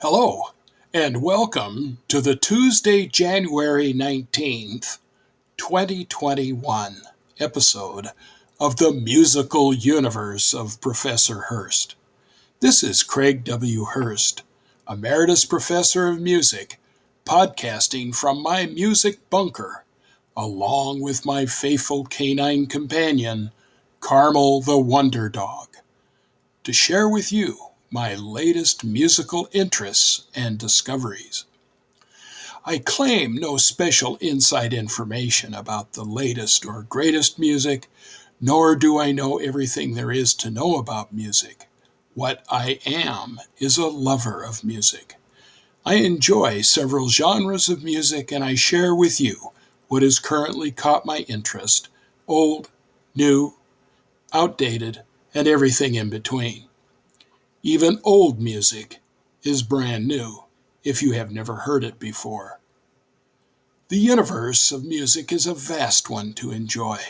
Hello, and welcome to the Tuesday, January 19th, 2021 episode of the musical universe of Professor Hurst. This is Craig W. Hurst, Emeritus Professor of Music, podcasting from my music bunker, along with my faithful canine companion, Carmel the Wonder Dog, to share with you my latest musical interests and discoveries. I claim no special inside information about the latest or greatest music, nor do I know everything there is to know about music. What I am is a lover of music. I enjoy several genres of music and I share with you what has currently caught my interest old, new, outdated, and everything in between. Even old music is brand new if you have never heard it before. The universe of music is a vast one to enjoy.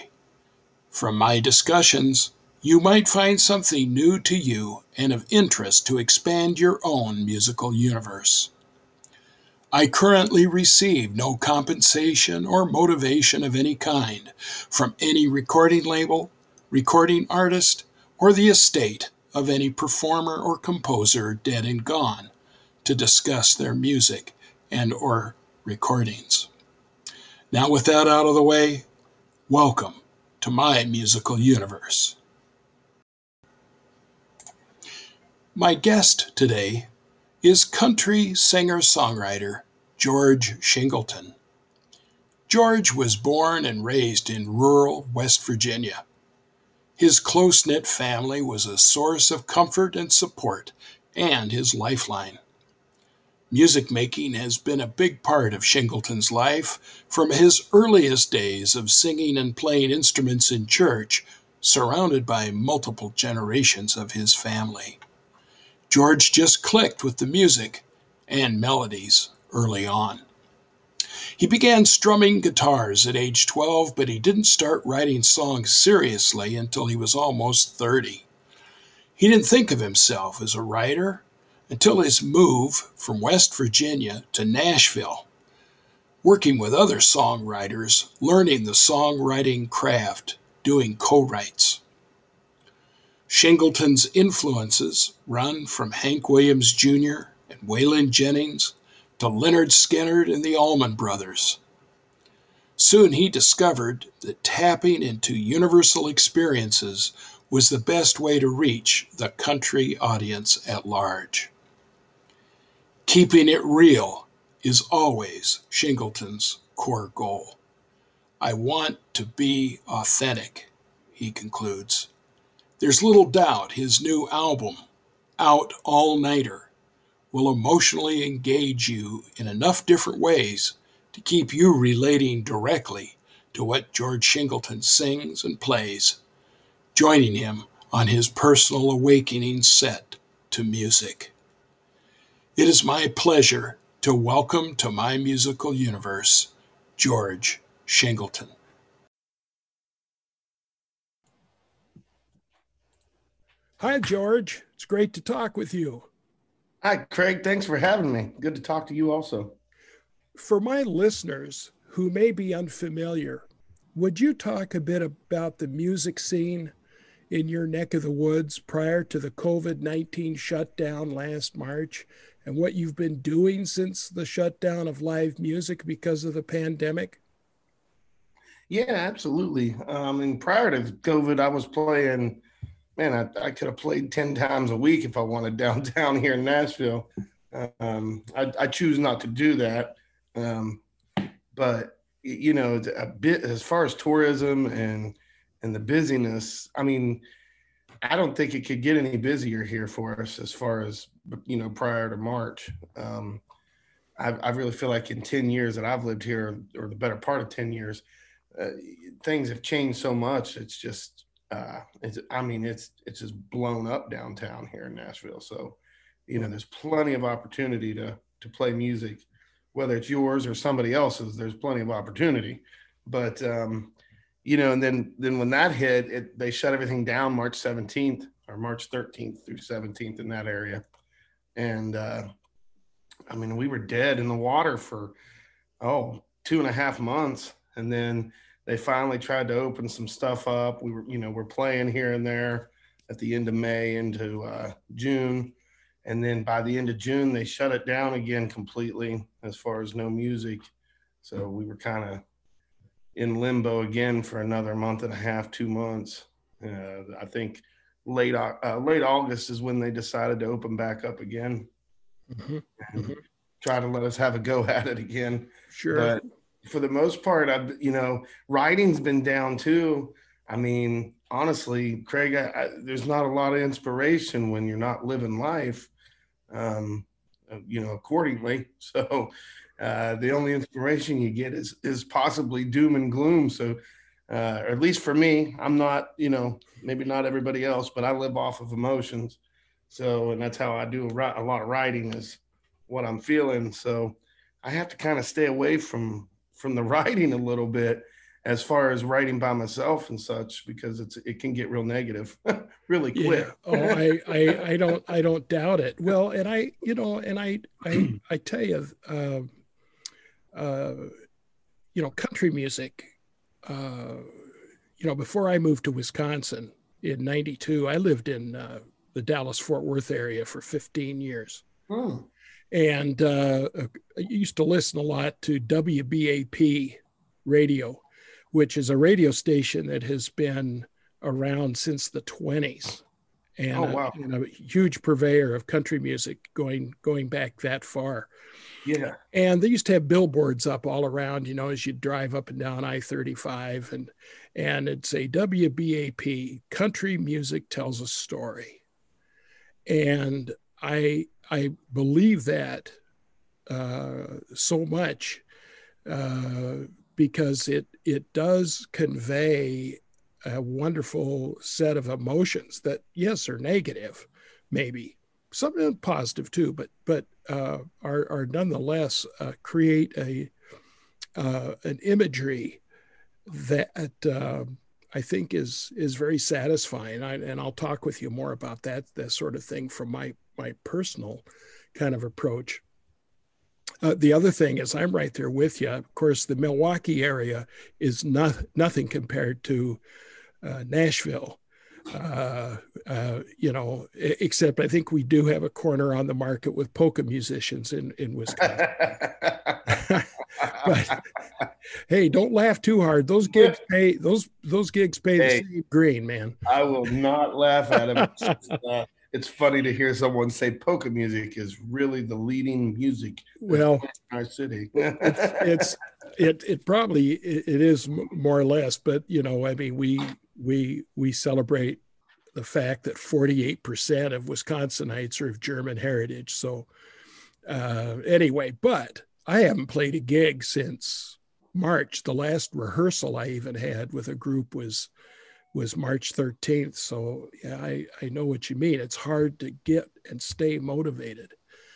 From my discussions, you might find something new to you and of interest to expand your own musical universe. I currently receive no compensation or motivation of any kind from any recording label, recording artist, or the estate of any performer or composer dead and gone to discuss their music and or recordings. Now with that out of the way, welcome to my musical universe. My guest today is country singer-songwriter George Shingleton. George was born and raised in rural West Virginia. His close knit family was a source of comfort and support, and his lifeline. Music making has been a big part of Shingleton's life from his earliest days of singing and playing instruments in church, surrounded by multiple generations of his family. George just clicked with the music and melodies early on. He began strumming guitars at age 12, but he didn't start writing songs seriously until he was almost 30. He didn't think of himself as a writer until his move from West Virginia to Nashville, working with other songwriters, learning the songwriting craft, doing co writes. Shingleton's influences run from Hank Williams Jr. and Waylon Jennings to Lynyrd Skynyrd and the Allman Brothers. Soon he discovered that tapping into universal experiences was the best way to reach the country audience at large. Keeping it real is always Shingleton's core goal. I want to be authentic, he concludes. There's little doubt his new album, Out All Nighter, will emotionally engage you in enough different ways to keep you relating directly to what George Shingleton sings and plays, joining him on his personal awakening set to music. It is my pleasure to welcome to my musical universe George Shingleton. Hi, George. It's great to talk with you. Hi, Craig. Thanks for having me. Good to talk to you also. For my listeners who may be unfamiliar, would you talk a bit about the music scene in your neck of the woods prior to the COVID 19 shutdown last March and what you've been doing since the shutdown of live music because of the pandemic? Yeah, absolutely. Um, and prior to COVID, I was playing man, I, I could have played 10 times a week if I wanted downtown here in Nashville. Um, I, I, choose not to do that. Um, but, you know, a bit as far as tourism and, and the busyness, I mean, I don't think it could get any busier here for us as far as, you know, prior to March. Um, I, I really feel like in 10 years that I've lived here, or the better part of 10 years, uh, things have changed so much. It's just, uh, it's, I mean, it's it's just blown up downtown here in Nashville. So, you know, there's plenty of opportunity to to play music, whether it's yours or somebody else's. There's plenty of opportunity, but um, you know, and then then when that hit, it they shut everything down March 17th or March 13th through 17th in that area, and uh, I mean we were dead in the water for oh two and a half months, and then they finally tried to open some stuff up. We were you know we're playing here and there at the end of May into uh, June, and then by the end of June they shut it down again completely as far as no music. So we were kind of in limbo again for another month and a half, two months. Uh, I think late uh, late August is when they decided to open back up again mm-hmm. and mm-hmm. try to let us have a go at it again. Sure. But for the most part, I've you know writing's been down too. I mean, honestly, Craig, I, I, there's not a lot of inspiration when you're not living life, um, you know, accordingly. So uh, the only inspiration you get is is possibly doom and gloom. So, uh, or at least for me, I'm not, you know, maybe not everybody else, but I live off of emotions. So, and that's how I do a, a lot of writing is what I'm feeling. So, I have to kind of stay away from from the writing a little bit as far as writing by myself and such because it's it can get real negative really quick yeah. oh I, I i don't i don't doubt it well and i you know and i i i tell you uh, uh, you know, country music. Uh, you know, before I moved to Wisconsin in '92, I lived in uh, the Dallas Fort Worth area for 15 years. Hmm. And uh, I used to listen a lot to WBAP radio, which is a radio station that has been around since the 20s and, oh, wow. a, and a huge purveyor of country music going going back that far. Yeah. And they used to have billboards up all around, you know, as you drive up and down I-35 and and it'd say WBAP, country music tells a story. And I I believe that uh, so much uh, because it it does convey a wonderful set of emotions that yes are negative, maybe some positive too, but but uh, are are nonetheless uh, create a uh, an imagery that uh, I think is is very satisfying. I, and I'll talk with you more about that that sort of thing from my my personal kind of approach. Uh, the other thing is, I'm right there with you. Of course, the Milwaukee area is not nothing compared to uh, Nashville. Uh, uh, you know, except I think we do have a corner on the market with polka musicians in in Wisconsin. but hey, don't laugh too hard. Those gigs pay those those gigs pay hey, the same green, man. I will not laugh at them. It's, funny to hear someone say polka music is really the leading music. Well, in our city. it's, it's it it probably it, it is more or less, but you know, I mean, we we we celebrate the fact that 48% of Wisconsinites are of German heritage. So uh, anyway, but I haven't played a gig since March. The last rehearsal I even had with a group was was March 13th. So yeah, I, I know what you mean. It's hard to get and stay motivated.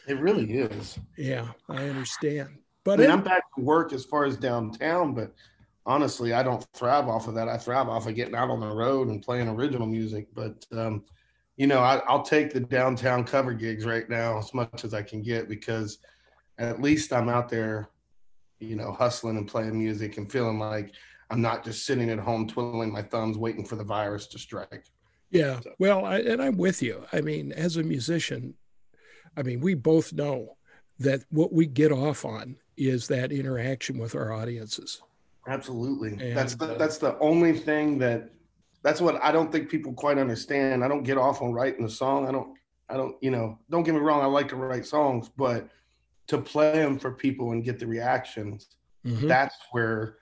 It really is. Yeah, I understand. But I mean, it, I'm back to work as far as downtown, but honestly, I don't thrive off of that. I thrive off of getting out on the road and playing original music. But um, you know, I, will take the downtown cover gigs right now as much as I can get because at least I'm out there, you know, hustling and playing music and feeling like I'm not just sitting at home twiddling my thumbs waiting for the virus to strike. Yeah. So. Well, I, and I'm with you. I mean, as a musician, I mean, we both know that what we get off on is that interaction with our audiences. Absolutely. And, that's the, uh, that's the only thing that that's what I don't think people quite understand. I don't get off on writing a song. I don't I don't you know don't get me wrong. I like to write songs, but to play them for people and get the reactions, mm-hmm. that's where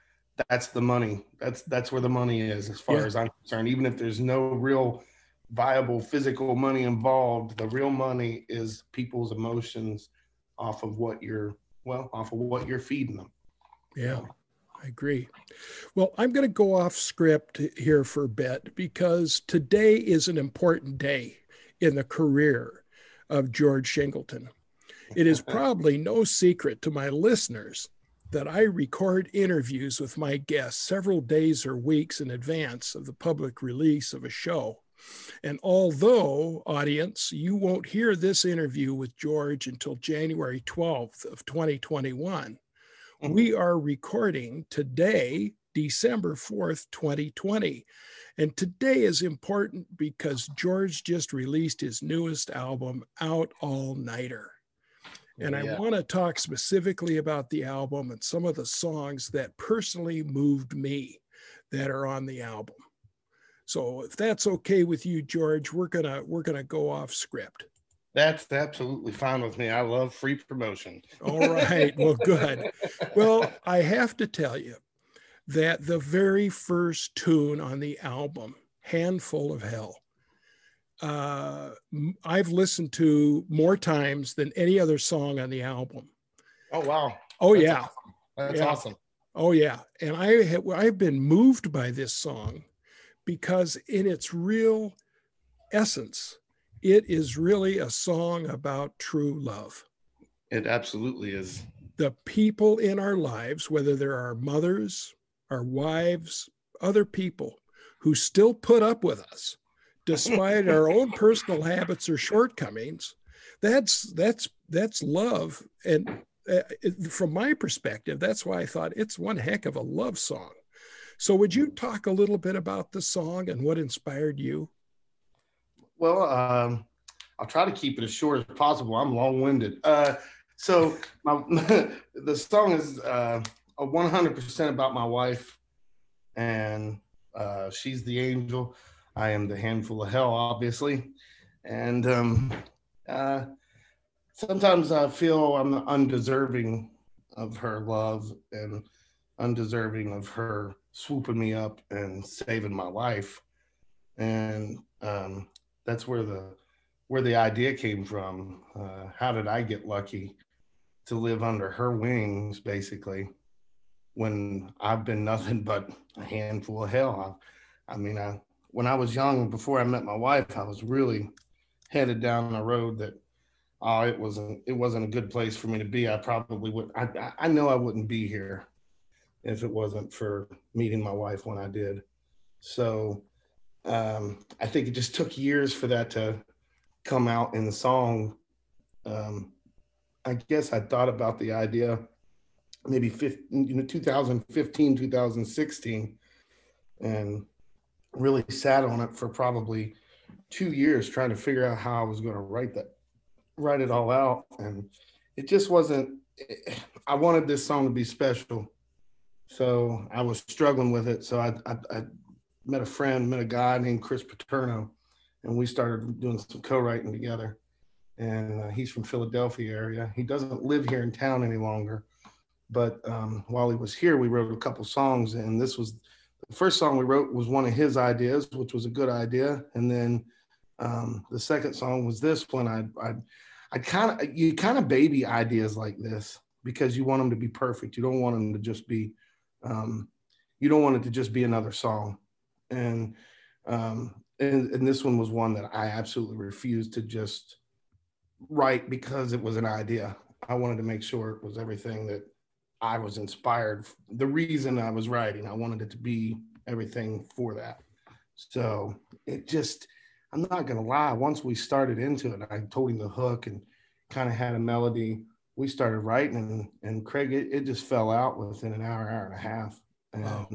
that's the money. That's that's where the money is, as far yeah. as I'm concerned. Even if there's no real viable physical money involved, the real money is people's emotions off of what you're well off of what you're feeding them. Yeah. I agree. Well, I'm going to go off script here for a bit because today is an important day in the career of George Shingleton. It is probably no secret to my listeners that I record interviews with my guests several days or weeks in advance of the public release of a show. And although, audience, you won't hear this interview with George until January 12th of 2021, mm-hmm. we are recording today, December 4th, 2020. And today is important because George just released his newest album, Out All Nighter. And yeah. I want to talk specifically about the album and some of the songs that personally moved me that are on the album. So if that's okay with you, George, we're gonna we're gonna go off script. That's absolutely fine with me. I love free promotion. All right. Well, good. Well, I have to tell you that the very first tune on the album, Handful of Hell, uh, I've listened to more times than any other song on the album. Oh wow! Oh That's yeah, awesome. That's yeah. awesome. Oh yeah, and I have, I've been moved by this song because in its real essence, it is really a song about true love. It absolutely is. The people in our lives, whether they're our mothers, our wives, other people who still put up with us despite our own personal habits or shortcomings, that's that's that's love. And uh, from my perspective, that's why I thought it's one heck of a love song. So, would you talk a little bit about the song and what inspired you? Well, um, I'll try to keep it as short as possible. I'm long winded. Uh, so, my, the song is uh, 100% about my wife, and uh, she's the angel. I am the handful of hell, obviously. And um, uh, sometimes I feel I'm undeserving of her love and undeserving of her swooping me up and saving my life. And um, that's where the where the idea came from. Uh, how did I get lucky to live under her wings, basically, when I've been nothing but a handful of hell? I, I mean, I, when I was young, before I met my wife, I was really headed down a road that oh, it wasn't it wasn't a good place for me to be. I probably would. I I know I wouldn't be here if it wasn't for meeting my wife when I did. So um, I think it just took years for that to come out in the song. Um, I guess I thought about the idea maybe 15, you know, 2015, 2016, and really sat on it for probably two years trying to figure out how I was going to write that, write it all out. And it just wasn't, I wanted this song to be special so I was struggling with it. So I, I, I met a friend, met a guy named Chris Paterno, and we started doing some co-writing together. And uh, he's from Philadelphia area. He doesn't live here in town any longer, but um, while he was here, we wrote a couple songs. And this was the first song we wrote was one of his ideas, which was a good idea. And then um, the second song was this one. I, I, I kind of you kind of baby ideas like this because you want them to be perfect. You don't want them to just be um, you don't want it to just be another song. And, um, and, and this one was one that I absolutely refused to just write because it was an idea. I wanted to make sure it was everything that I was inspired. The reason I was writing, I wanted it to be everything for that. So it just, I'm not gonna lie. Once we started into it, I told him the hook and kind of had a melody we started writing and, and Craig, it, it, just fell out within an hour, hour and a half, and, wow.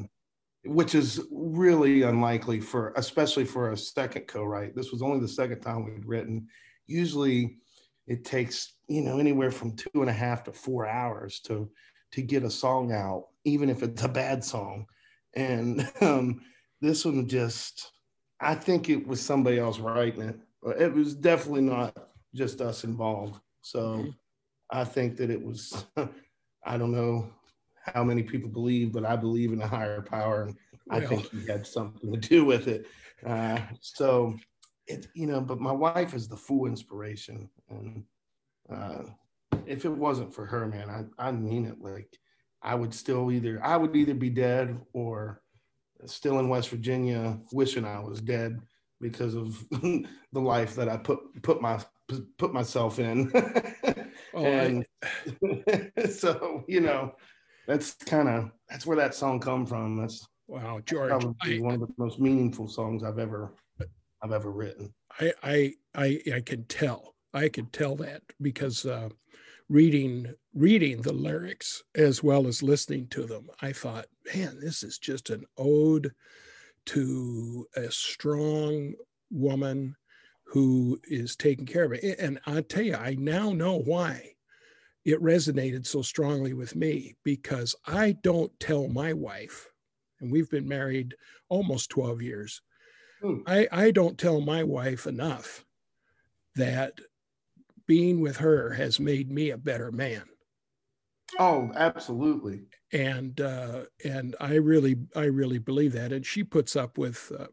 which is really unlikely for, especially for a second co-write. This was only the second time we'd written. Usually it takes, you know, anywhere from two and a half to four hours to, to get a song out, even if it's a bad song. And um, this one just, I think it was somebody else writing it. But it was definitely not just us involved. So, mm-hmm I think that it was, I don't know how many people believe, but I believe in a higher power. And I think he had something to do with it. Uh, so it, you know, but my wife is the full inspiration. And uh, if it wasn't for her, man, I, I mean it. Like I would still either, I would either be dead or still in West Virginia wishing I was dead because of the life that I put, put my, put myself in. Oh, and I... so, you know, that's kind of that's where that song come from. That's wow, George, probably I, one of the most meaningful songs I've ever I've ever written. I I I, I can tell. I can tell that because uh, reading reading the lyrics as well as listening to them, I thought, man, this is just an ode to a strong woman who is taking care of it. And I tell you, I now know why it resonated so strongly with me because I don't tell my wife, and we've been married almost 12 years. Hmm. I, I don't tell my wife enough that being with her has made me a better man. Oh, absolutely. And uh, and I really I really believe that. And she puts up with uh,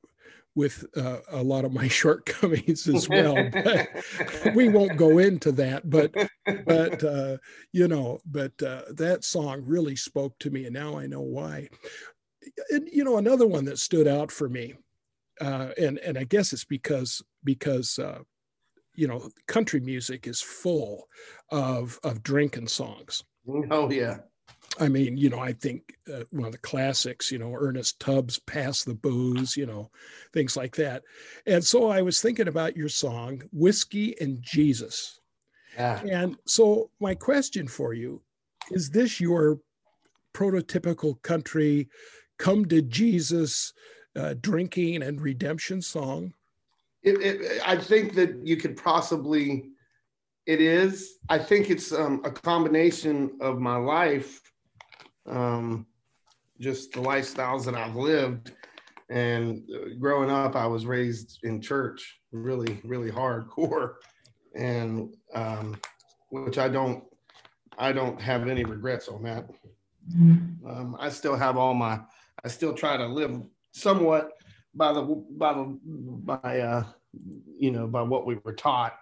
with uh, a lot of my shortcomings as well. but we won't go into that. But but uh, you know, but uh, that song really spoke to me, and now I know why. And you know, another one that stood out for me, uh, and and I guess it's because because uh, you know country music is full of of drinking songs. Oh yeah. I mean, you know, I think uh, one of the classics, you know, Ernest Tubbs, Pass the Booze, you know, things like that. And so I was thinking about your song, Whiskey and Jesus. Yeah. And so my question for you is this your prototypical country come to Jesus uh, drinking and redemption song? It, it, I think that you could possibly, it is. I think it's um, a combination of my life um, just the lifestyles that I've lived. And growing up, I was raised in church, really, really hardcore, and um, which I don't, I don't have any regrets on that. Mm-hmm. Um, I still have all my, I still try to live somewhat by the by the by uh, you know by what we were taught,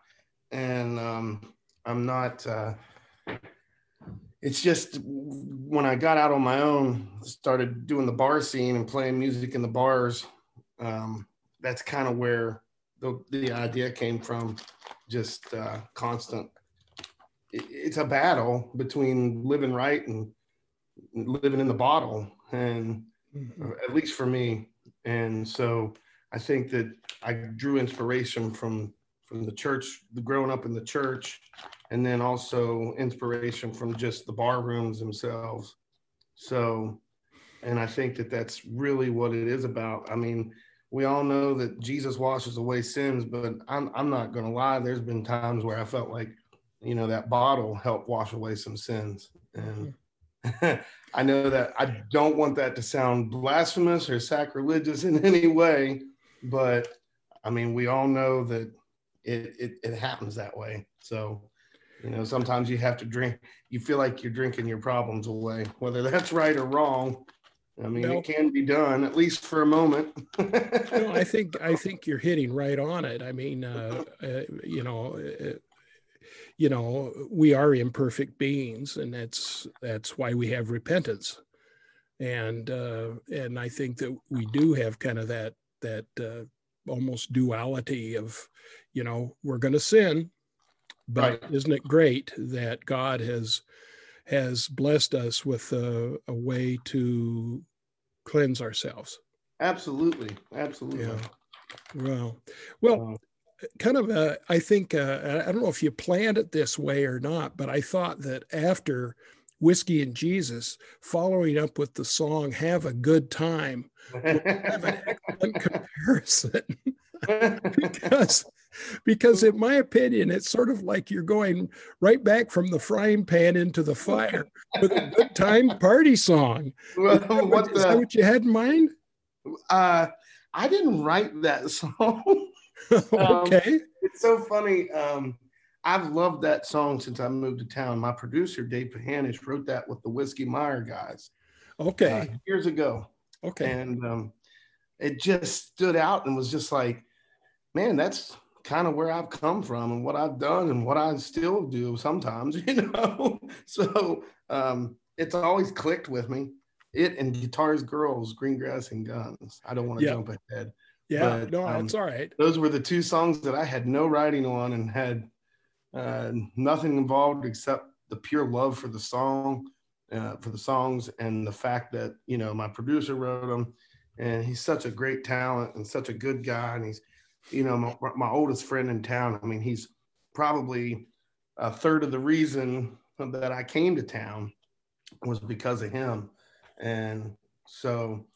and um, I'm not. Uh, it's just when I got out on my own, started doing the bar scene and playing music in the bars. Um, that's kind of where the, the idea came from. Just uh, constant. It, it's a battle between living right and living in the bottle, and mm-hmm. at least for me. And so I think that I drew inspiration from from the church, growing up in the church, and then also inspiration from just the bar rooms themselves. So, and I think that that's really what it is about. I mean, we all know that Jesus washes away sins, but I'm, I'm not to lie. There's been times where I felt like, you know, that bottle helped wash away some sins. And I know that I don't want that to sound blasphemous or sacrilegious in any way, but I mean, we all know that it, it, it happens that way. So you know, sometimes you have to drink, you feel like you're drinking your problems away, whether that's right or wrong. I mean, it can be done at least for a moment. no, I think I think you're hitting right on it. I mean, uh, uh, you know, uh, you know, we are imperfect beings, and that's that's why we have repentance, and uh, and I think that we do have kind of that that uh, almost duality of, you know, we're going to sin, but right. isn't it great that God has has blessed us with a, a way to cleanse ourselves? Absolutely, absolutely. Yeah. Well, well, kind of. Uh, I think uh, I don't know if you planned it this way or not, but I thought that after whiskey and Jesus, following up with the song "Have a Good Time," have an excellent comparison. Because because in my opinion it's sort of like you're going right back from the frying pan into the fire with a good time party song. Well, is, that what, the, is that what you had in mind? Uh, i didn't write that song okay um, it's so funny um, i've loved that song since i moved to town my producer dave Pahanish wrote that with the Whiskey Myers guys okay uh, years ago okay and um, it just stood out and was just like man that's kind of where I've come from and what I've done and what I still do sometimes, you know. so um, it's always clicked with me. It and guitars, girls, green grass, and guns. I don't want to jump ahead. Yeah, but, no, um, that's all right. Those were the two songs that I had no writing on and had uh, nothing involved except the pure love for the song uh, for the songs and the fact that you know my producer wrote them, and he's such a great talent and such a good guy, and he's you know my, my oldest friend in town. I mean, he's probably a third of the reason that I came to town was because of him, and so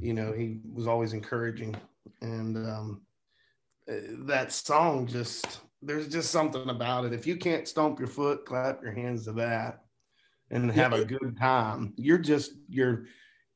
you know he was always encouraging, and um, uh, that song just there's just something about it. If you can't stomp your foot, clap your hands to that and have a good time. You're just you're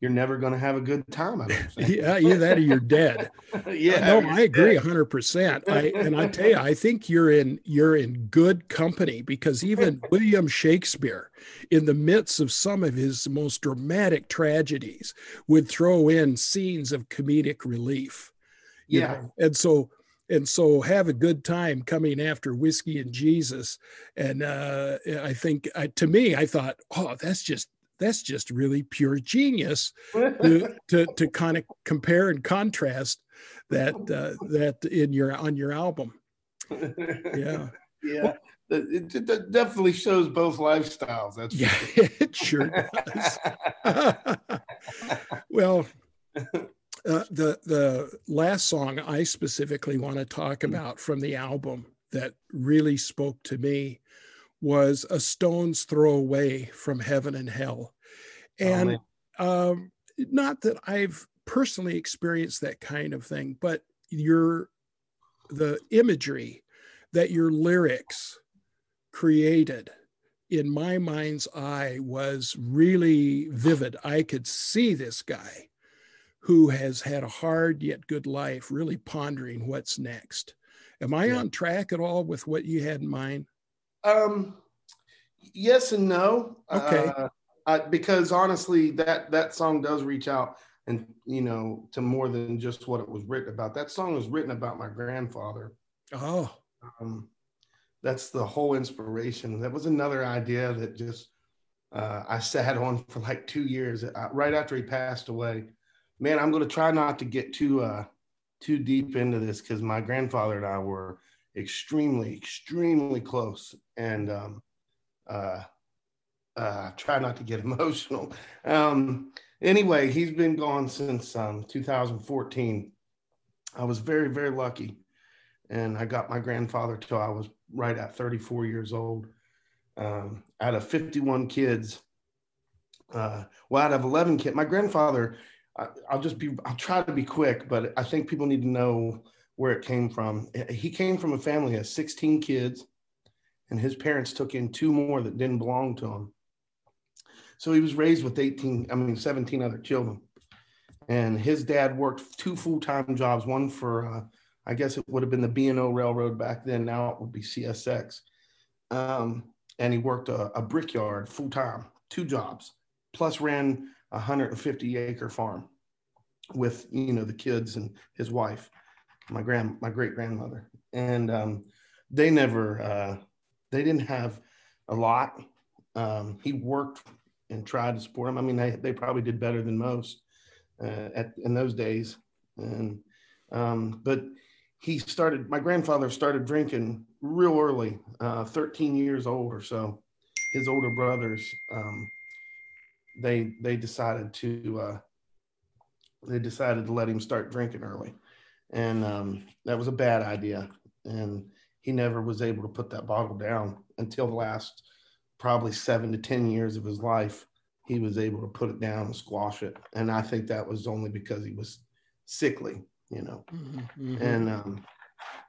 you're never going to have a good time. I don't think. yeah, either that or you're dead. yeah, no, I agree hundred percent. I and I tell you, I think you're in you're in good company because even William Shakespeare, in the midst of some of his most dramatic tragedies, would throw in scenes of comedic relief. Yeah, know? and so and so have a good time coming after whiskey and jesus. And uh, i think uh, to me i thought oh that's just that's just really pure genius to, to, to kind of compare and contrast that uh, that in your on your album. Yeah. Yeah. It, it, definitely shows both lifestyles that's yeah it sure does. Well uh, the the last song I specifically want to talk mm. about from the album that really spoke to me was a stone's throw away from heaven and hell, and oh, um, not that I've personally experienced that kind of thing, but your the imagery that your lyrics created in my mind's eye was really vivid. I could see this guy who has had a hard yet good life, really pondering what's next. Am I yeah. on track at all with what you had in mind? Um, yes and no. Okay. Uh, I, because honestly, that that song does reach out and you know to more than just what it was written about. That song was written about my grandfather. Oh. Um, that's the whole inspiration. That was another idea that just uh, I sat on for like two years. Uh, right after he passed away, man, I'm going to try not to get too uh, too deep into this because my grandfather and I were extremely, extremely close, and um, uh, uh, try not to get emotional. Um, anyway, he's been gone since um, 2014. I was very, very lucky, and I got my grandfather till I was right at 34 years old. Um, out of 51 kids, uh, well, out of 11 kids, my grandfather I'll just be, I'll try to be quick, but I think people need to know where it came from. He came from a family of 16 kids, and his parents took in two more that didn't belong to him. So he was raised with 18, I mean, 17 other children. And his dad worked two full time jobs, one for, uh, I guess it would have been the B&O Railroad back then. Now it would be CSX. Um, and he worked a, a brickyard full time, two jobs, plus ran 150 acre farm with you know the kids and his wife my grand my great grandmother. And um, they never uh, they didn't have a lot. Um, he worked and tried to support them i mean they, they probably did better than most uh, at, in those days. And um, but he started my grandfather started drinking real early uh, 13 years old or so. His older brothers um, they they decided to uh, they decided to let him start drinking early, and um, that was a bad idea. And he never was able to put that bottle down until the last probably seven to ten years of his life. He was able to put it down and squash it, and I think that was only because he was sickly, you know. Mm-hmm. mm-hmm. And um,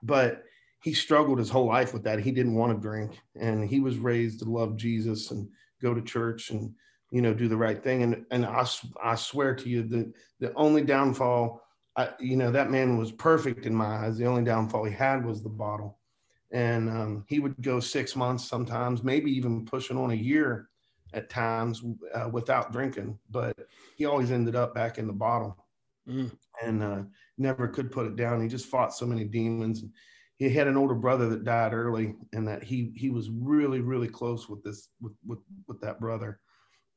but he struggled his whole life with that. He didn't want to drink, and he was raised to love Jesus and go to church and you know, do the right thing. And and I, I swear to you, the the only downfall, I, you know, that man was perfect in my eyes. The only downfall he had was the bottle, and um, he would go six months sometimes, maybe even pushing on a year at times uh, without drinking. But he always ended up back in the bottle, mm. and uh, never could put it down. He just fought so many demons. He had an older brother that died early, and that he he was really really close with this with with, with that brother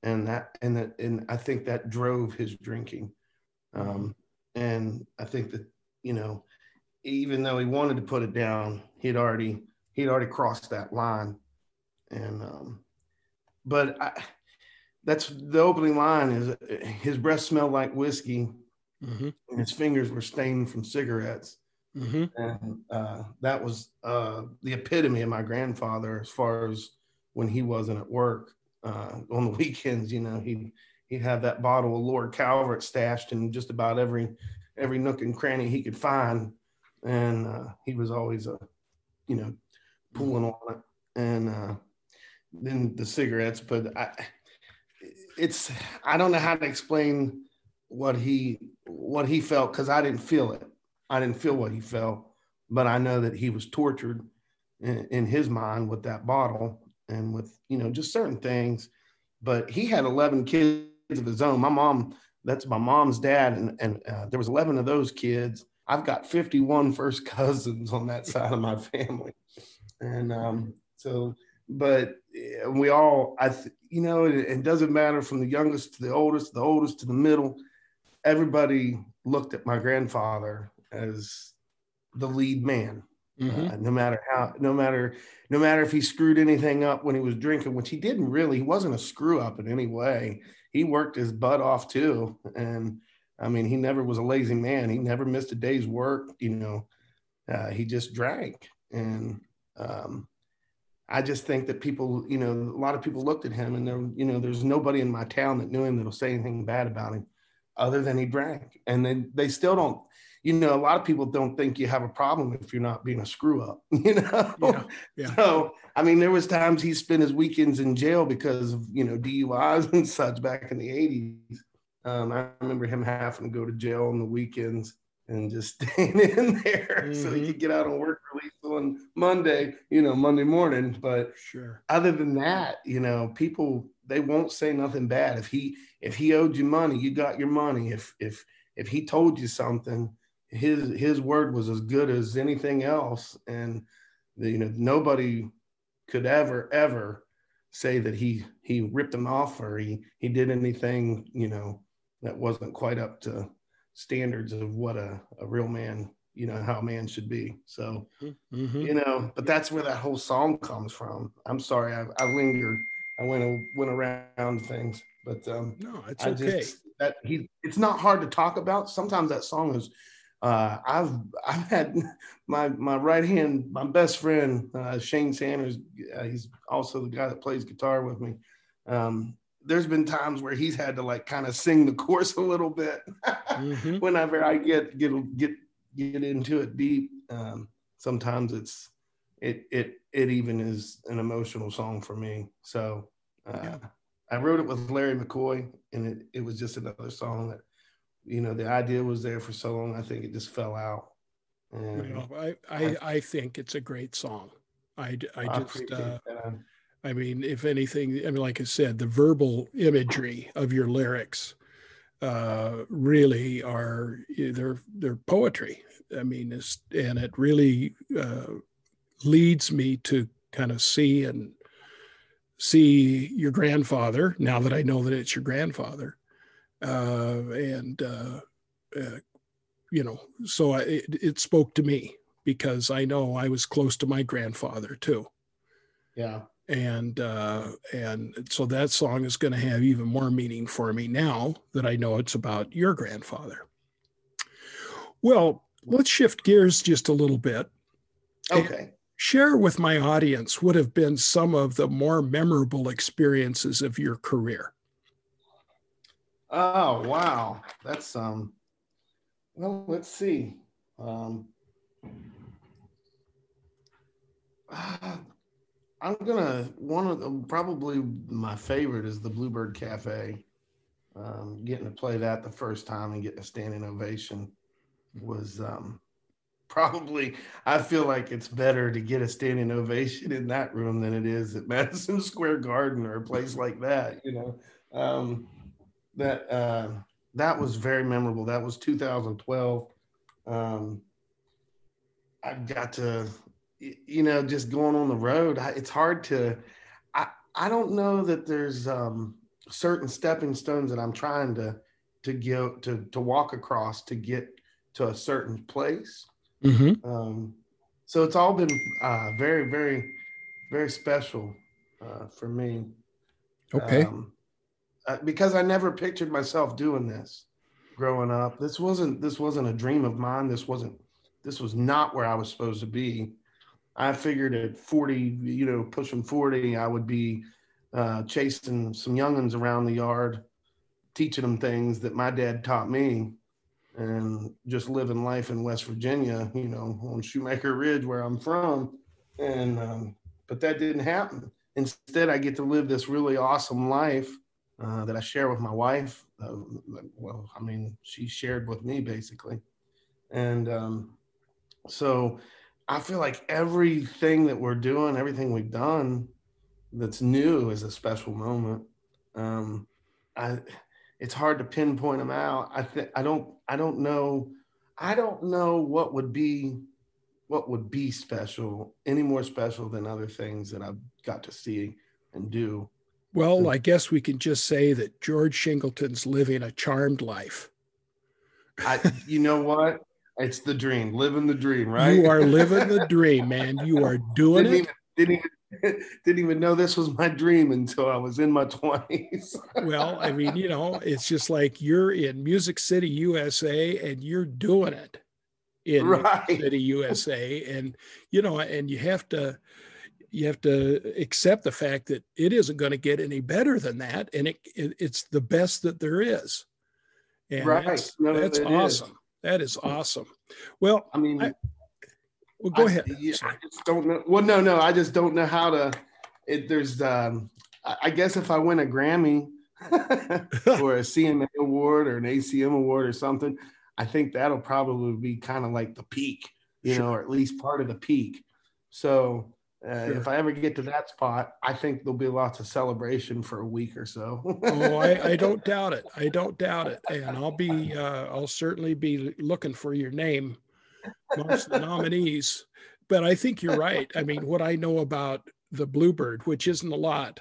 and that and that and I think that drove his drinking. Um, and I think that you know, even though he wanted to put it down, he'd already he'd already crossed that line. And um, but I that's the opening line is his breath smelled like whiskey mm-hmm. and his fingers were stained from cigarettes. Mm-hmm. And uh, that was uh, the epitome of my grandfather as far as when he wasn't at work uh, on the weekends. You know, he'd he'd have that bottle of Lord Calvert stashed in just about every every nook and cranny he could find, and uh, he was always a, uh, you know, pulling on it. And uh, then the cigarettes, but I, it's I don't know how to explain what he what he felt because I didn't feel it. I didn't feel what he felt, but I know that he was tortured in, in his mind with that bottle and with you know just certain things. But he had 11 kids of his own. My mom, that's my mom's dad, and and uh, there was 11 of those kids. I've got 51 first cousins on that side of my family, and um, so. But we all, I, th- you know, it, it doesn't matter from the youngest to the oldest, the oldest to the middle. Everybody looked at my grandfather as the lead man. Mm-hmm. Uh, no matter how, no matter, no matter if he screwed anything up when he was drinking, which he didn't really. He wasn't a screw up in any way. He worked his butt off too, and I mean, he never was a lazy man. He never missed a day's work. You know, uh, he just drank, and um, I just think that people, you know, a lot of people looked at him, and there, you know, there's nobody in my town that knew him that'll say anything bad about him, other than he drank, and then they still don't you know, a lot of people don't think you have a problem if you're not being a screw up, you know? Yeah, yeah. So, I mean, there was times he spent his weekends in jail because of, you know, DUIs and such back in the 80s. Um, I remember him having to go to jail on the weekends and just staying in there mm-hmm. so he mm-hmm. could get out on work release on Monday, you know, Monday morning. But sure. Other than that, you know, people they won't say nothing bad. If he if he owed you money, you got your money. If if if he told you something, his his word was as good as anything else, and the, you know nobody could ever ever say that he he ripped him off or he he did anything you know that wasn't quite up to standards of what a, a real man you know how a man should be. So mm-hmm. you know but that's where that whole song comes from. I'm sorry i, I lingered. I went went around things but um no it's I okay. just, that he it's not hard to talk about. Sometimes that song is uh, I've I've had my my right hand, my best friend uh, Shane Sanders. Uh, he's also the guy that plays guitar with me. Um, there's been times where he's had to like kind of sing the chorus a little bit mm-hmm. whenever I get get get get into it deep. Um, sometimes it's it it it even is an emotional song for me. So uh, yeah. I wrote it with Larry McCoy, and it, it was just another song that you know the idea was there for so long. I think it just fell out. And I, I, I think it's a great song. I, I just, uh, I mean, if anything, I mean, like I said, the verbal imagery of your lyrics uh, really are they're they're poetry. I mean, it's, and it really uh, leads me to kind of see and see your grandfather. Now that I know that it's your grandfather, uh, and uh, uh, you know, so I, it, it spoke to me because I know I was close to my grandfather too. Yeah. And uh, and so that song is going to have even more meaning for me now that I know it's about your grandfather. Well, let's shift gears just a little bit. Okay. Share with my audience what have been some of the more memorable experiences of your career. Oh wow, that's um. Well, let's see. Um, I'm gonna one of the probably my favorite is the Bluebird Cafe. Um, getting to play that the first time and getting a standing ovation was um, probably I feel like it's better to get a standing ovation in that room than it is at Madison Square Garden or a place like that. You know, um, that uh, that was very memorable. That was 2012. Um, I got to, you know, just going on the road. I, it's hard to. I I don't know that there's um, certain stepping stones that I'm trying to to get to to walk across to get to a certain place. Mm-hmm. Um, so it's all been uh, very, very, very special uh, for me. Okay. Um, uh, because I never pictured myself doing this growing up. This wasn't this wasn't a dream of mine. This wasn't this was not where I was supposed to be. I figured at 40, you know, pushing 40, I would be uh, chasing some youngins around the yard, teaching them things that my dad taught me, and just living life in West Virginia, you know, on Shoemaker Ridge, where I'm from. And um, but that didn't happen. Instead, I get to live this really awesome life uh, that I share with my wife. Uh, well, I mean, she shared with me basically, and um, so I feel like everything that we're doing, everything we've done that's new is a special moment. Um, I, it's hard to pinpoint them out. I think I don't, I don't know, I don't know what would be, what would be special, any more special than other things that I've got to see and do. Well, hmm. I guess we can just say that George Shingleton's living a charmed life. I, you know what? It's the dream, living the dream, right? You are living the dream, man. You are doing didn't it. Even, didn't even didn't even know this was my dream until I was in my twenties. well, I mean, you know, it's just like you're in Music City, USA, and you're doing it in right. Music City, USA, and you know, and you have to you have to accept the fact that it isn't going to get any better than that, and it, it it's the best that there is. And right. that's, no, that's awesome. Is. That is awesome. Well, I mean, I, well, go I, ahead. Yeah, I just don't know. Well, no, no, I just don't know how to. It, there's, um, I guess, if I win a Grammy or a CMA award or an ACM award or something, I think that'll probably be kind of like the peak, you sure. know, or at least part of the peak. So uh, sure. If I ever get to that spot, I think there'll be lots of celebration for a week or so. oh, I, I, don't doubt it. I don't doubt it, and I'll be, uh, I'll certainly be looking for your name amongst the nominees. But I think you're right. I mean, what I know about the Bluebird, which isn't a lot,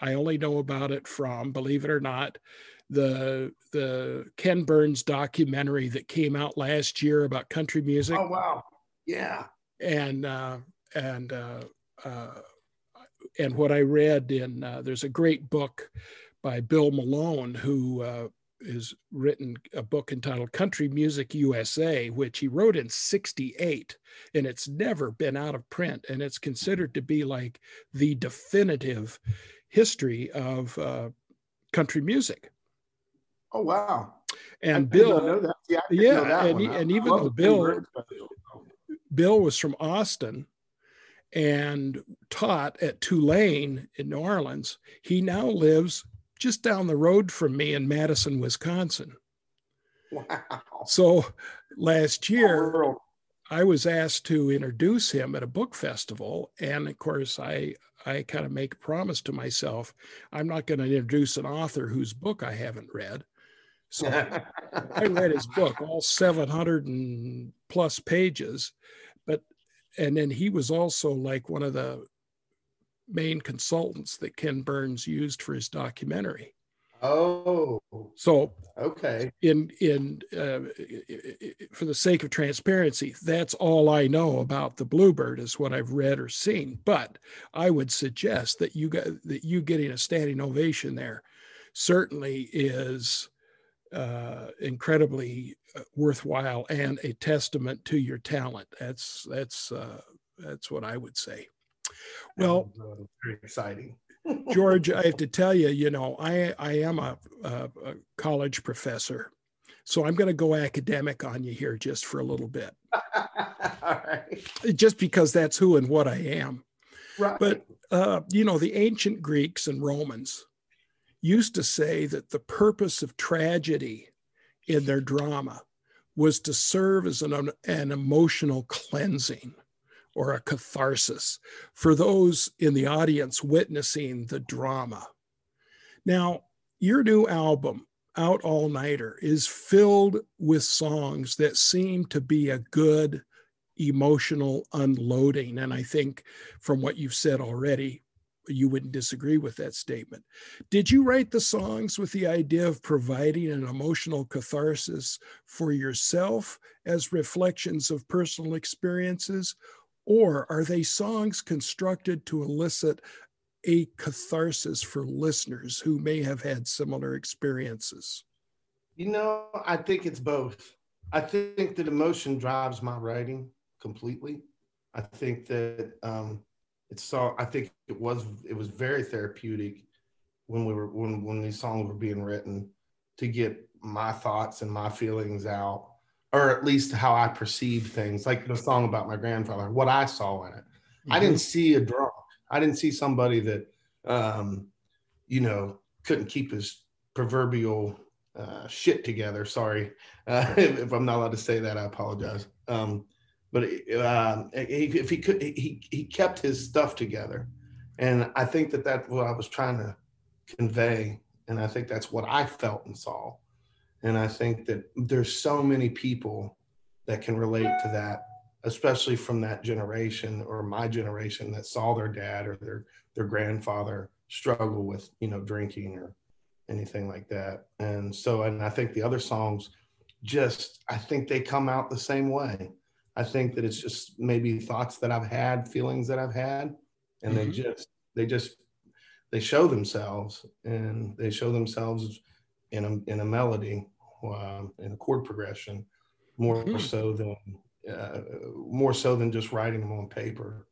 I only know about it from, believe it or not, the the Ken Burns documentary that came out last year about country music. Oh wow! Yeah. And uh, and uh, uh, and what I read in uh, there's a great book by Bill Malone who uh, has written a book entitled Country Music USA, which he wrote in 68, and it's never been out of print. And it's considered to be like the definitive history of uh, country music. Oh, wow. And Bill, yeah, yeah and, and even though Bill, Bill was from Austin, and taught at Tulane in New Orleans. He now lives just down the road from me in Madison, Wisconsin. Wow. So last year, I was asked to introduce him at a book festival. And of course, I, I kind of make a promise to myself I'm not going to introduce an author whose book I haven't read. So I read his book, all 700 and plus pages and then he was also like one of the main consultants that Ken Burns used for his documentary. Oh, so okay. In in uh, for the sake of transparency, that's all I know about the Bluebird is what I've read or seen. But I would suggest that you got that you getting a standing ovation there certainly is uh, incredibly uh, worthwhile and a testament to your talent. That's that's uh, that's what I would say. Well, uh, very exciting. George, I have to tell you, you know, I I am a, a, a college professor, so I'm going to go academic on you here just for a little bit. All right. Just because that's who and what I am. Right. But uh, you know, the ancient Greeks and Romans used to say that the purpose of tragedy in their drama was to serve as an, an emotional cleansing or a catharsis for those in the audience witnessing the drama. Now, your new album, Out All Nighter, is filled with songs that seem to be a good emotional unloading. And I think from what you've said already, you wouldn't disagree with that statement. Did you write the songs with the idea of providing an emotional catharsis for yourself as reflections of personal experiences? Or are they songs constructed to elicit a catharsis for listeners who may have had similar experiences? You know, I think it's both. I think that emotion drives my writing completely. I think that um, it's so. I think it was it was very therapeutic when we were when when these songs were being written to get my thoughts and my feelings out, or at least how I perceive things. Like the song about my grandfather, what I saw in it. Mm-hmm. I didn't see a drunk. I didn't see somebody that, um, you know, couldn't keep his proverbial uh, shit together. Sorry uh, if, if, I'm not allowed to say that. I apologize. Um, but uh, if he could, he he kept his stuff together, and I think that that's what I was trying to convey, and I think that's what I felt and saw, and I think that there's so many people that can relate to that especially from that generation or my generation that saw their dad or their their grandfather struggle with you know drinking or anything like that. And so and i think the other songs just i think they come out the same way i think that it's just maybe thoughts that i've had feelings that i've had and mm-hmm. they just they just they show themselves and they show themselves in a in a melody um, in a chord progression more mm-hmm. so than uh, more so than just writing them on paper.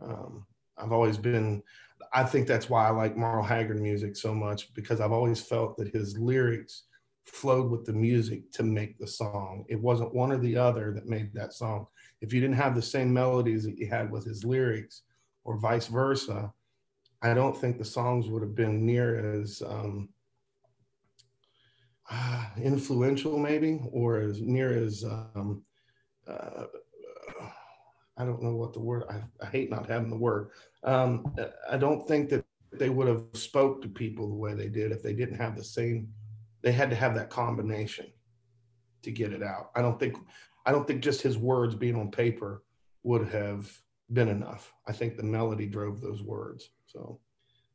Um, I've always been, I think that's why I like Merle Haggard music so much because I've always felt that his lyrics flowed with the music to make the song. It wasn't one or the other that made that song. If you didn't have the same melodies that you had with his lyrics or vice versa, I don't think the songs would have been near as um, influential, maybe, or as near as um, uh, I don't know what the word. I, I hate not having the word. Um, I don't think that they would have spoke to people the way they did if they didn't have the same. They had to have that combination to get it out. I don't think. I don't think just his words being on paper would have been enough. I think the melody drove those words. So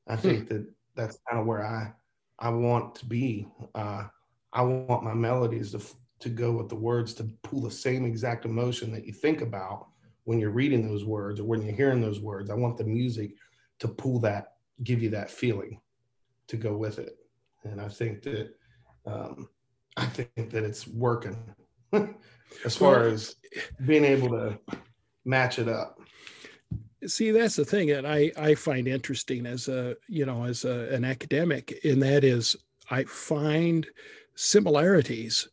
I hmm. think that that's kind of where I I want to be. Uh, I want my melodies to to go with the words to pull the same exact emotion that you think about when you're reading those words or when you're hearing those words. I want the music to pull that, give you that feeling to go with it. And I think that um, I think that it's working as far as being able to match it up. See, that's the thing that I, I find interesting as a you know as a, an academic, and that is I find similarities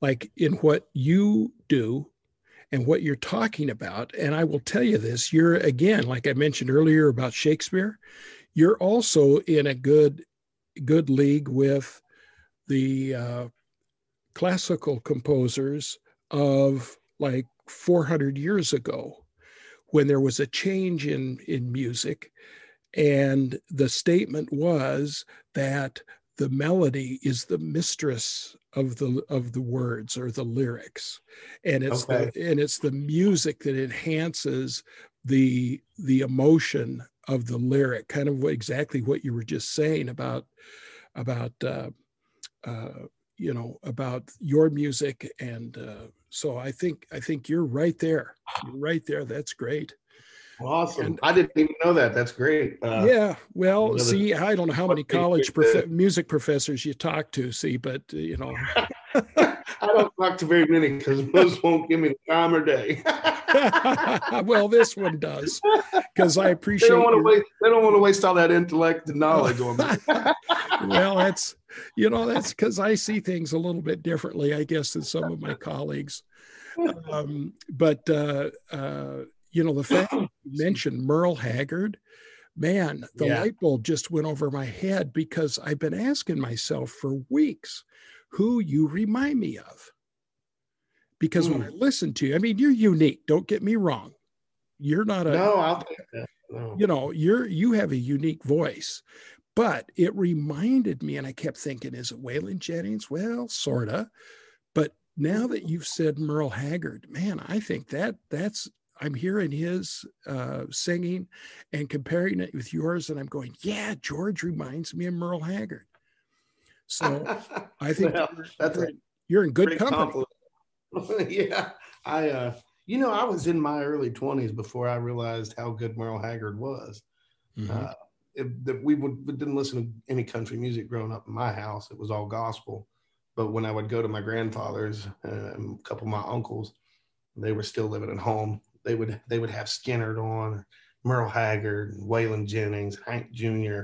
like in what you do and what you're talking about. And I will tell you this you're, again, like I mentioned earlier about Shakespeare, you're also in a good, good league with the uh, classical composers of like 400 years ago when there was a change in, in music. And the statement was that the melody is the mistress of the of the words or the lyrics and it's okay. the and it's the music that enhances the the emotion of the lyric kind of what, exactly what you were just saying about about uh, uh, you know about your music and uh, so i think i think you're right there you're right there that's great Awesome. And, I didn't even know that. That's great. Uh, yeah. Well, see, I don't know how many college prof- music professors you talk to, see, but uh, you know. I don't talk to very many because most won't give me the time or day. well, this one does because I appreciate. They don't, want to waste, they don't want to waste all that intellect and knowledge on me. well, that's you know that's because I see things a little bit differently, I guess, than some of my colleagues. Um, but uh, uh, you know, the fact you mentioned Merle Haggard, man, the yeah. light bulb just went over my head because I've been asking myself for weeks who you remind me of. Because mm. when I hmm. listen to you, I mean, you're unique. Don't get me wrong. You're not a no. I'll take that. No. You know, you're you have a unique voice, but it reminded me, and I kept thinking, is it Waylon Jennings? Well, sorta. But now that you've said Merle Haggard, man, I think that that's I'm hearing his uh, singing and comparing it with yours, and I'm going, yeah, George reminds me of Merle Haggard. So I think well, you're, that's you're, a, you're in good company. yeah, I, uh, you know, I was in my early 20s before I realized how good Merle Haggard was. Mm-hmm. Uh, it, that we would we didn't listen to any country music growing up in my house. It was all gospel. But when I would go to my grandfather's, and a couple of my uncles, they were still living at home. They would they would have Skynyrd on, Merle Haggard, Waylon Jennings, Hank Jr.,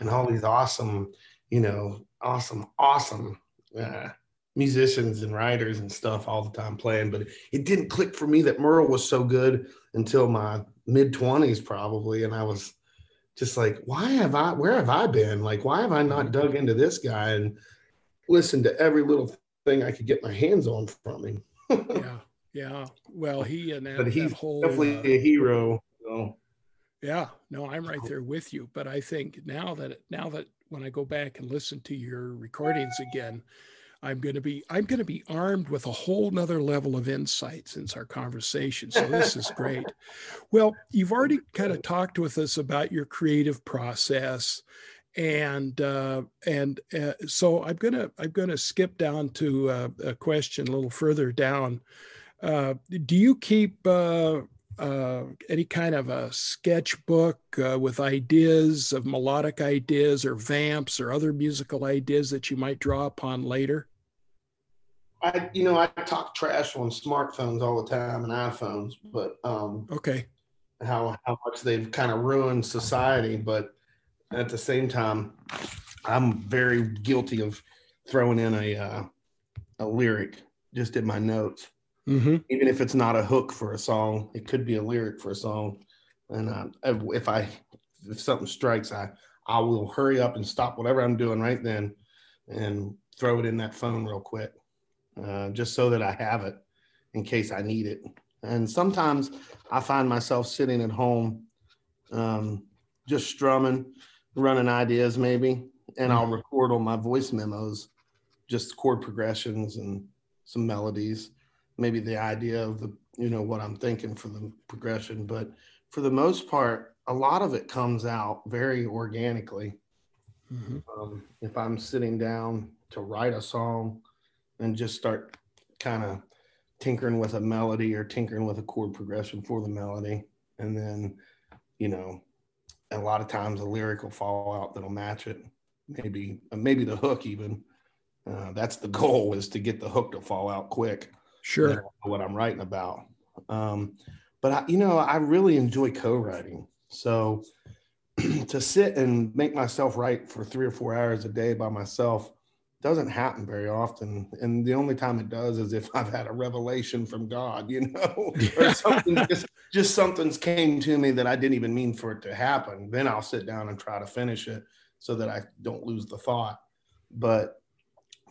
and all these awesome, you know, awesome, awesome uh, musicians and writers and stuff all the time playing. But it didn't click for me that Merle was so good until my mid 20s, probably. And I was just like, why have I, where have I been? Like, why have I not dug into this guy and listened to every little thing I could get my hands on from him? yeah. Yeah. Well, he and that, but he's that whole, definitely uh, a hero. So. Yeah, no, I'm right there with you. But I think now that now that when I go back and listen to your recordings again, I'm going to be I'm going to be armed with a whole nother level of insight since our conversation. So this is great. Well, you've already kind of talked with us about your creative process, and uh, and uh, so I'm gonna I'm gonna skip down to uh, a question a little further down. Uh, do you keep uh, uh, any kind of a sketchbook uh, with ideas of melodic ideas or vamps or other musical ideas that you might draw upon later? I, you know, I talk trash on smartphones all the time and iPhones, but um, okay, how how much they've kind of ruined society, but at the same time, I'm very guilty of throwing in a uh, a lyric just in my notes. Mm-hmm. Even if it's not a hook for a song, it could be a lyric for a song. And uh, if I if something strikes, I I will hurry up and stop whatever I'm doing right then, and throw it in that phone real quick, uh, just so that I have it in case I need it. And sometimes I find myself sitting at home, um, just strumming, running ideas maybe, and I'll record on my voice memos, just chord progressions and some melodies maybe the idea of the you know what i'm thinking for the progression but for the most part a lot of it comes out very organically mm-hmm. um, if i'm sitting down to write a song and just start kind of tinkering with a melody or tinkering with a chord progression for the melody and then you know a lot of times a lyric will fall out that'll match it maybe maybe the hook even uh, that's the goal is to get the hook to fall out quick Sure. What I'm writing about. Um, but I, you know, I really enjoy co-writing. So to sit and make myself write for three or four hours a day by myself doesn't happen very often. And the only time it does is if I've had a revelation from God, you know, or something just just something's came to me that I didn't even mean for it to happen. Then I'll sit down and try to finish it so that I don't lose the thought. But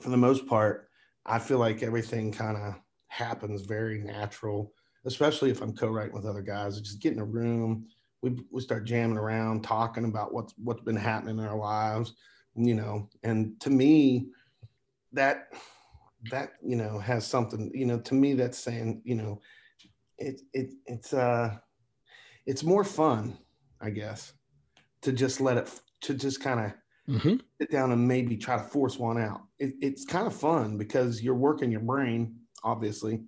for the most part, I feel like everything kind of happens very natural, especially if I'm co-writing with other guys. Just get in a room, we we start jamming around, talking about what's what's been happening in our lives, you know. And to me, that that you know has something, you know, to me that's saying, you know, it it it's uh it's more fun, I guess, to just let it to just kind of mm-hmm. sit down and maybe try to force one out. It, it's kind of fun because you're working your brain obviously.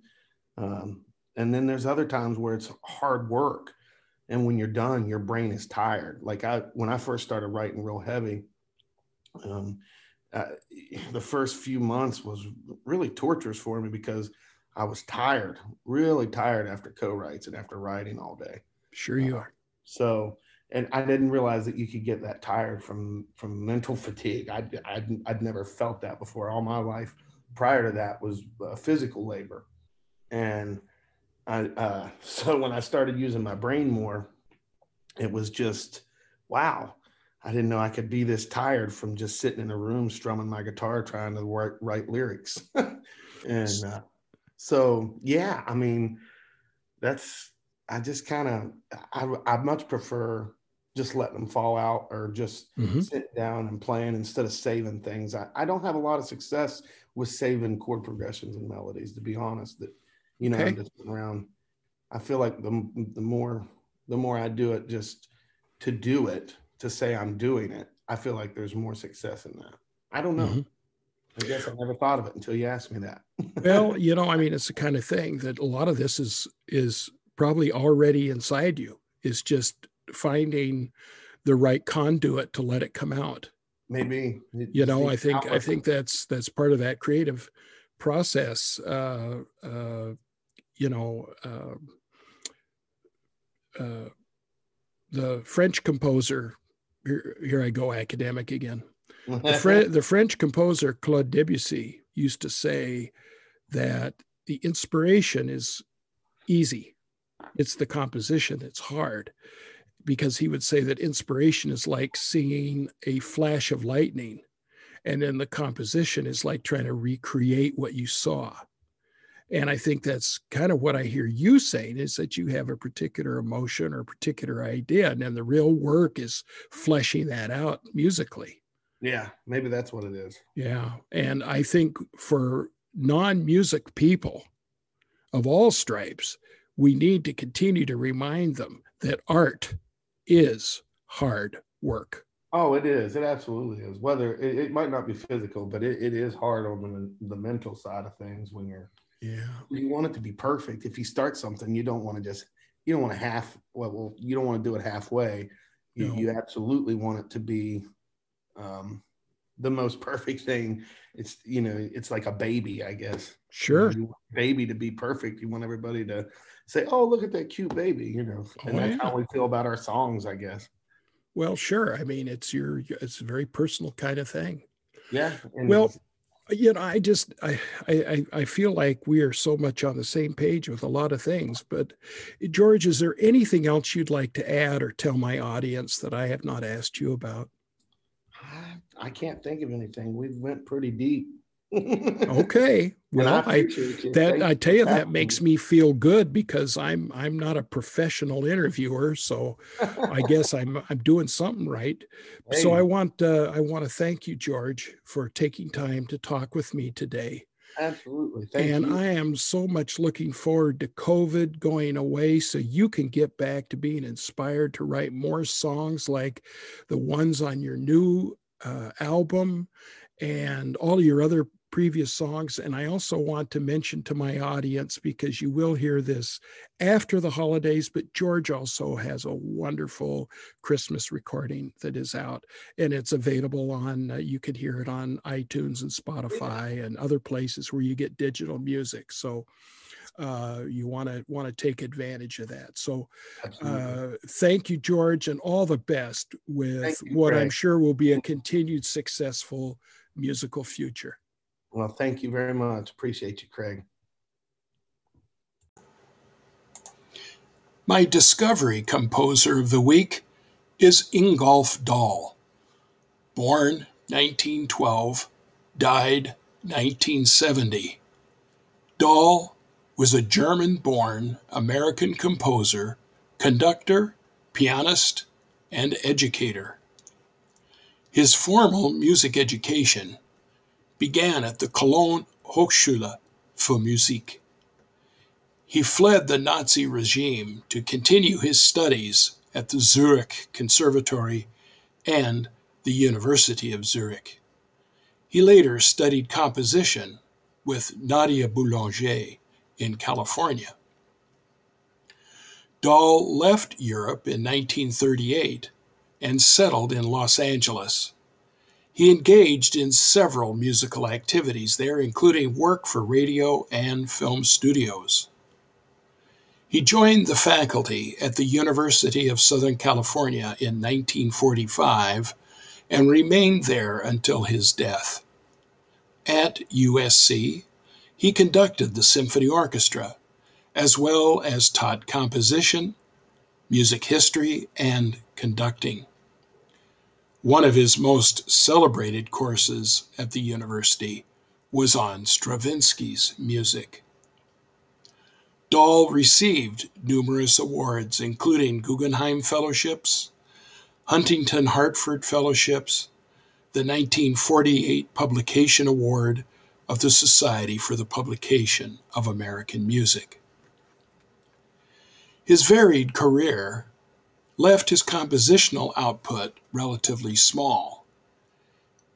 Um, and then there's other times where it's hard work. And when you're done, your brain is tired. Like I, when I first started writing real heavy, um, uh, the first few months was really torturous for me because I was tired, really tired after co-writes and after writing all day. Sure you are. So, and I didn't realize that you could get that tired from from mental fatigue. I'd, I'd, I'd never felt that before all my life prior to that was uh, physical labor. And I, uh, so when I started using my brain more, it was just, wow, I didn't know I could be this tired from just sitting in a room strumming my guitar trying to work, write lyrics. and uh, so, yeah, I mean, that's, I just kind of, I, I much prefer just letting them fall out or just mm-hmm. sitting down and playing instead of saving things. I, I don't have a lot of success with saving chord progressions and melodies, to be honest. That you know, okay. I'm just around. I feel like the the more the more I do it, just to do it, to say I'm doing it, I feel like there's more success in that. I don't know. Mm-hmm. I guess I never thought of it until you asked me that. well, you know, I mean, it's the kind of thing that a lot of this is is probably already inside you. Is just finding the right conduit to let it come out. Maybe you know, I think I think that's that's part of that creative process. Uh, uh, you know, uh, uh the French composer. Here, here I go, academic again. The, Fre- the French composer Claude Debussy used to say that the inspiration is easy. It's the composition that's hard because he would say that inspiration is like seeing a flash of lightning and then the composition is like trying to recreate what you saw and i think that's kind of what i hear you saying is that you have a particular emotion or a particular idea and then the real work is fleshing that out musically yeah maybe that's what it is yeah and i think for non-music people of all stripes we need to continue to remind them that art is hard work. Oh, it is. It absolutely is. Whether it, it might not be physical, but it, it is hard on the, the mental side of things when you're, yeah, you want it to be perfect. If you start something, you don't want to just, you don't want to half, well, you don't want to do it halfway. You, no. you absolutely want it to be um, the most perfect thing. It's, you know, it's like a baby, I guess. Sure. You know, baby to be perfect. You want everybody to say, "Oh, look at that cute baby," you know, and oh, that's yeah. how we feel about our songs, I guess. Well, sure. I mean, it's your it's a very personal kind of thing. Yeah. Well, you know, I just I, I I feel like we are so much on the same page with a lot of things. But eh, George, is there anything else you'd like to add or tell my audience that I have not asked you about? I can't think of anything. We went pretty deep okay. Well, I, I that I tell you that makes me feel good because I'm I'm not a professional interviewer, so I guess I'm I'm doing something right. Hey. So I want uh, I want to thank you, George, for taking time to talk with me today. Absolutely. Thank and you. I am so much looking forward to COVID going away so you can get back to being inspired to write more songs like the ones on your new uh, album and all your other previous songs. And I also want to mention to my audience, because you will hear this after the holidays, but George also has a wonderful Christmas recording that is out and it's available on, uh, you could hear it on iTunes and Spotify and other places where you get digital music. So, uh, you want to want to take advantage of that. So, uh, thank you, George, and all the best with you, what Craig. I'm sure will be a continued successful musical future. Well, thank you very much. Appreciate you, Craig. My discovery composer of the week is Ingolf Dahl. Born 1912, died 1970. Dahl was a German born American composer, conductor, pianist, and educator. His formal music education began at the Cologne Hochschule für Musik. He fled the Nazi regime to continue his studies at the Zurich Conservatory and the University of Zurich. He later studied composition with Nadia Boulanger in California. Dahl left Europe in 1938 and settled in Los Angeles. He engaged in several musical activities there, including work for radio and film studios. He joined the faculty at the University of Southern California in 1945 and remained there until his death. At USC, he conducted the symphony orchestra, as well as taught composition, music history, and conducting. One of his most celebrated courses at the university was on Stravinsky's music. Dahl received numerous awards, including Guggenheim Fellowships, Huntington Hartford Fellowships, the 1948 Publication Award of the Society for the Publication of American Music. His varied career left his compositional output relatively small.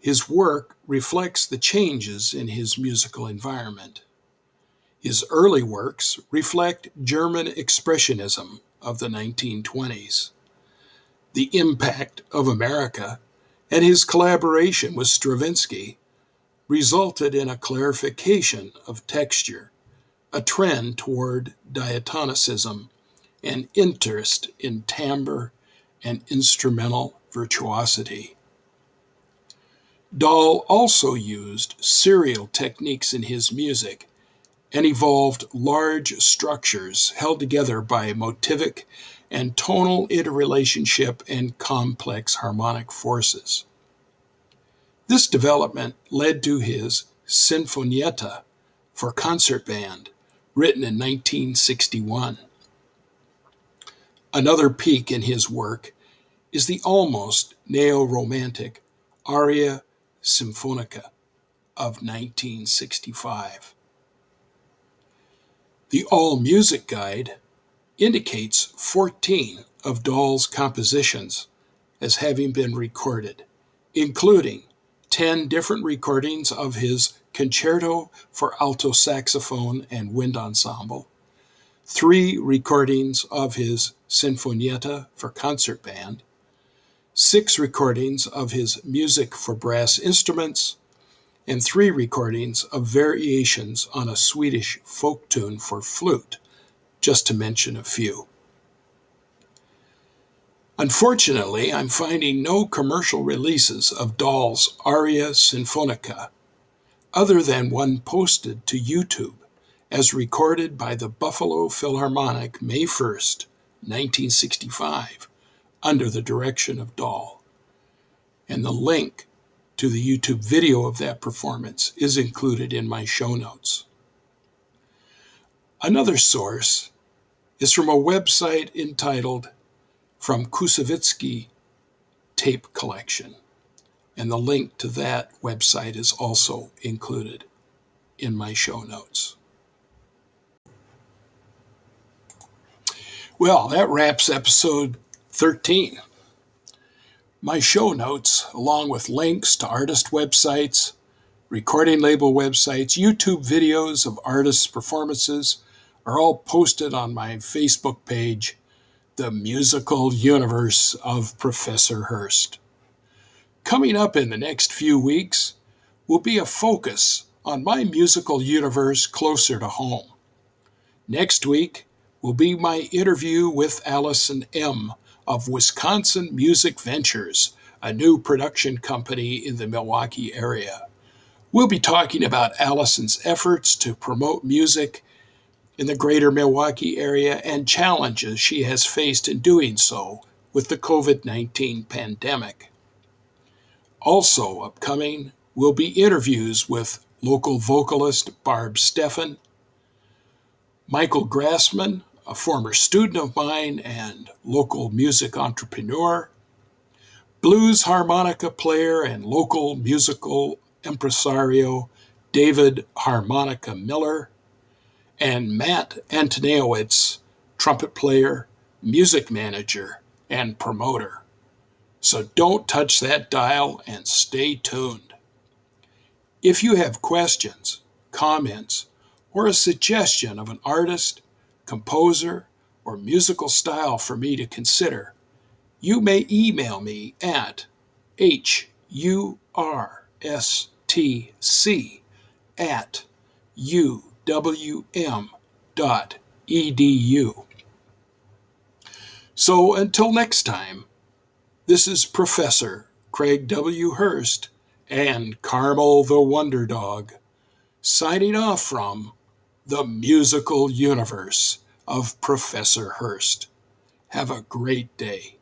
His work reflects the changes in his musical environment. His early works reflect German Expressionism of the 1920s. The Impact of America, and his collaboration with Stravinsky resulted in a clarification of texture, a trend toward diatonicism, and interest in timbre and instrumental virtuosity. Dahl also used serial techniques in his music and evolved large structures held together by motivic and tonal interrelationship and complex harmonic forces. This development led to his Sinfonietta for concert band, written in 1961. Another peak in his work is the almost neo romantic Aria Sinfonica of 1965. The All Music Guide indicates 14 of Dahl's compositions as having been recorded, including 10 different recordings of his Concerto for Alto Saxophone and Wind Ensemble, three recordings of his Sinfonietta for concert band, six recordings of his Music for Brass Instruments, and three recordings of variations on a Swedish folk tune for flute, just to mention a few. Unfortunately, I'm finding no commercial releases of Dahl's Aria Sinfonica, other than one posted to YouTube as recorded by the Buffalo Philharmonic May 1st, 1965, under the direction of Dahl. And the link to the YouTube video of that performance is included in my show notes. Another source is from a website entitled From Koussevitzky Tape Collection, and the link to that website is also included in my show notes. Well, that wraps episode 13. My show notes, along with links to artist websites, recording label websites, YouTube videos of artists' performances, are all posted on my Facebook page, The Musical Universe of Professor Hurst. Coming up in the next few weeks will be a focus on my musical universe closer to home. Next week will be my interview with Allison M of Wisconsin Music Ventures, a new production company in the Milwaukee area. We'll be talking about Allison's efforts to promote music in the greater Milwaukee area and challenges she has faced in doing so with the COVID 19 pandemic. Also, upcoming will be interviews with local vocalist Barb Steffen, Michael Grassman a former student of mine and local music entrepreneur, blues harmonica player and local musical impresario David Harmonica Miller, and Matt Antonowitz, trumpet player, music manager, and promoter. So don't touch that dial and stay tuned. If you have questions, comments, or a suggestion of an artist, composer, or musical style for me to consider, you may email me at hurstc at uwm.edu. So until next time, this is Professor Craig W. Hurst and Carmel the Wonder Dog signing off from the musical universe of Professor Hurst. Have a great day.